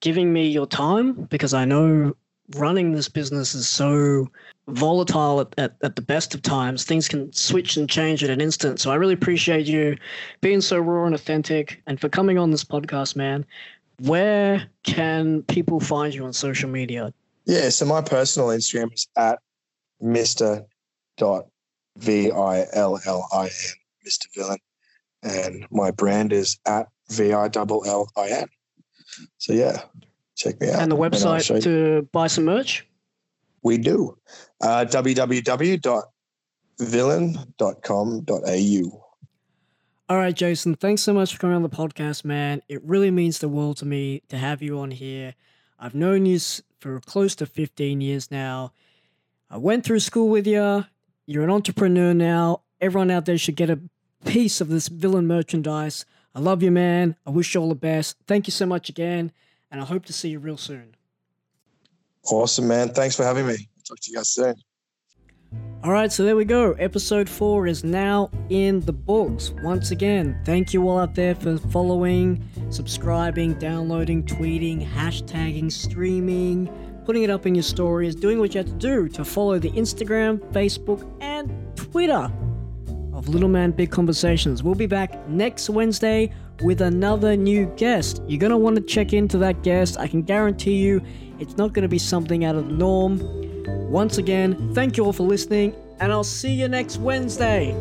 giving me your time because I know running this business is so volatile at, at, at the best of times. Things can switch and change at an instant. So I really appreciate you being so raw and authentic and for coming on this podcast, man. Where can people find you on social media? Yeah, so my personal Instagram is at Mr. V I L L I N, Mr. Villain. And my brand is at V I L L I N. So yeah, check me out. and the website you- to buy some merch? we do. Uh, www.villain.com.au. All right, Jason, thanks so much for coming on the podcast, man. It really means the world to me to have you on here. I've known you for close to 15 years now. I went through school with you. You're an entrepreneur now. Everyone out there should get a piece of this villain merchandise. I love you, man. I wish you all the best. Thank you so much again, and I hope to see you real soon. Awesome, man. Thanks for having me. Talk to you guys soon. All right, so there we go. Episode four is now in the books. Once again, thank you all out there for following, subscribing, downloading, tweeting, hashtagging, streaming, putting it up in your stories, doing what you have to do to follow the Instagram, Facebook, and Twitter of Little Man Big Conversations. We'll be back next Wednesday with another new guest. You're going to want to check into that guest. I can guarantee you it's not going to be something out of the norm. Once again, thank you all for listening, and I'll see you next Wednesday.